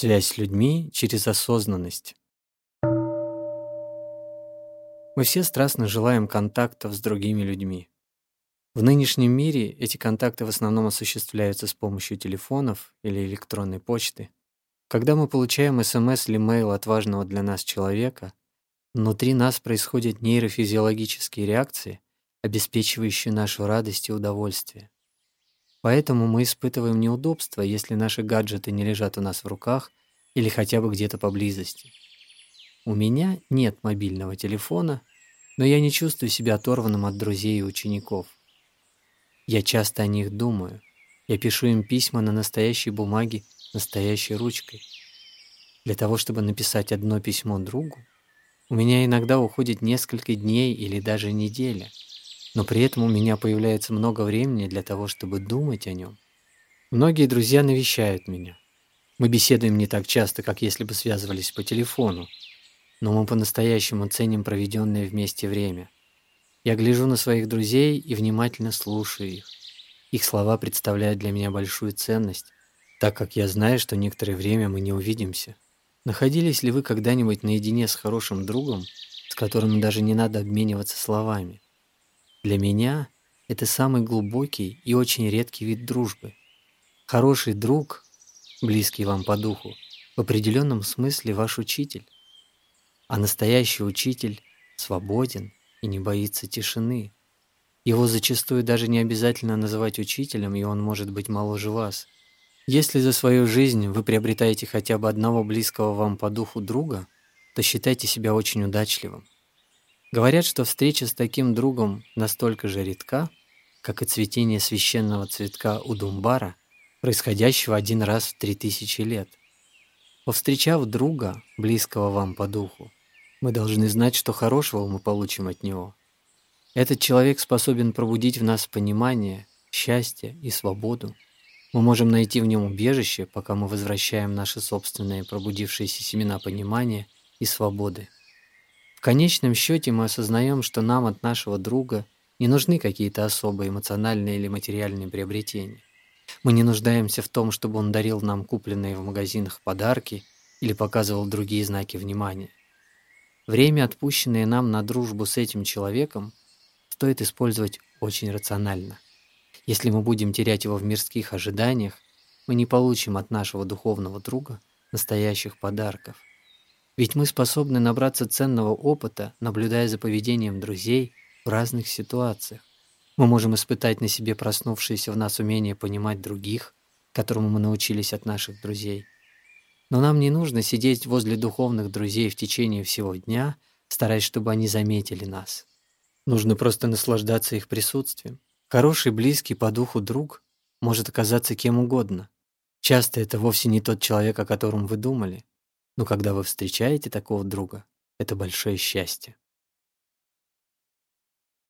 Связь с людьми через осознанность. Мы все страстно желаем контактов с другими людьми. В нынешнем мире эти контакты в основном осуществляются с помощью телефонов или электронной почты. Когда мы получаем СМС или мейл от важного для нас человека, внутри нас происходят нейрофизиологические реакции, обеспечивающие нашу радость и удовольствие. Поэтому мы испытываем неудобства, если наши гаджеты не лежат у нас в руках или хотя бы где-то поблизости. У меня нет мобильного телефона, но я не чувствую себя оторванным от друзей и учеников. Я часто о них думаю. Я пишу им письма на настоящей бумаге, настоящей ручкой. Для того, чтобы написать одно письмо другу, у меня иногда уходит несколько дней или даже неделя — но при этом у меня появляется много времени для того, чтобы думать о нем. Многие друзья навещают меня. Мы беседуем не так часто, как если бы связывались по телефону, но мы по-настоящему ценим проведенное вместе время. Я гляжу на своих друзей и внимательно слушаю их. Их слова представляют для меня большую ценность, так как я знаю, что некоторое время мы не увидимся. Находились ли вы когда-нибудь наедине с хорошим другом, с которым даже не надо обмениваться словами? Для меня это самый глубокий и очень редкий вид дружбы. Хороший друг, близкий вам по духу, в определенном смысле ваш учитель. А настоящий учитель свободен и не боится тишины. Его зачастую даже не обязательно называть учителем, и он может быть моложе вас. Если за свою жизнь вы приобретаете хотя бы одного близкого вам по духу друга, то считайте себя очень удачливым. Говорят, что встреча с таким другом настолько же редка, как и цветение священного цветка у Думбара, происходящего один раз в три тысячи лет. Повстречав друга, близкого вам по духу, мы должны знать, что хорошего мы получим от него. Этот человек способен пробудить в нас понимание, счастье и свободу. Мы можем найти в нем убежище, пока мы возвращаем наши собственные пробудившиеся семена понимания и свободы. В конечном счете мы осознаем, что нам от нашего друга не нужны какие-то особые эмоциональные или материальные приобретения. Мы не нуждаемся в том, чтобы он дарил нам купленные в магазинах подарки или показывал другие знаки внимания. Время, отпущенное нам на дружбу с этим человеком, стоит использовать очень рационально. Если мы будем терять его в мирских ожиданиях, мы не получим от нашего духовного друга настоящих подарков. Ведь мы способны набраться ценного опыта, наблюдая за поведением друзей в разных ситуациях. Мы можем испытать на себе проснувшееся в нас умение понимать других, которому мы научились от наших друзей. Но нам не нужно сидеть возле духовных друзей в течение всего дня, стараясь, чтобы они заметили нас. Нужно просто наслаждаться их присутствием. Хороший, близкий по духу друг может оказаться кем угодно. Часто это вовсе не тот человек, о котором вы думали. Но когда вы встречаете такого друга, это большое счастье.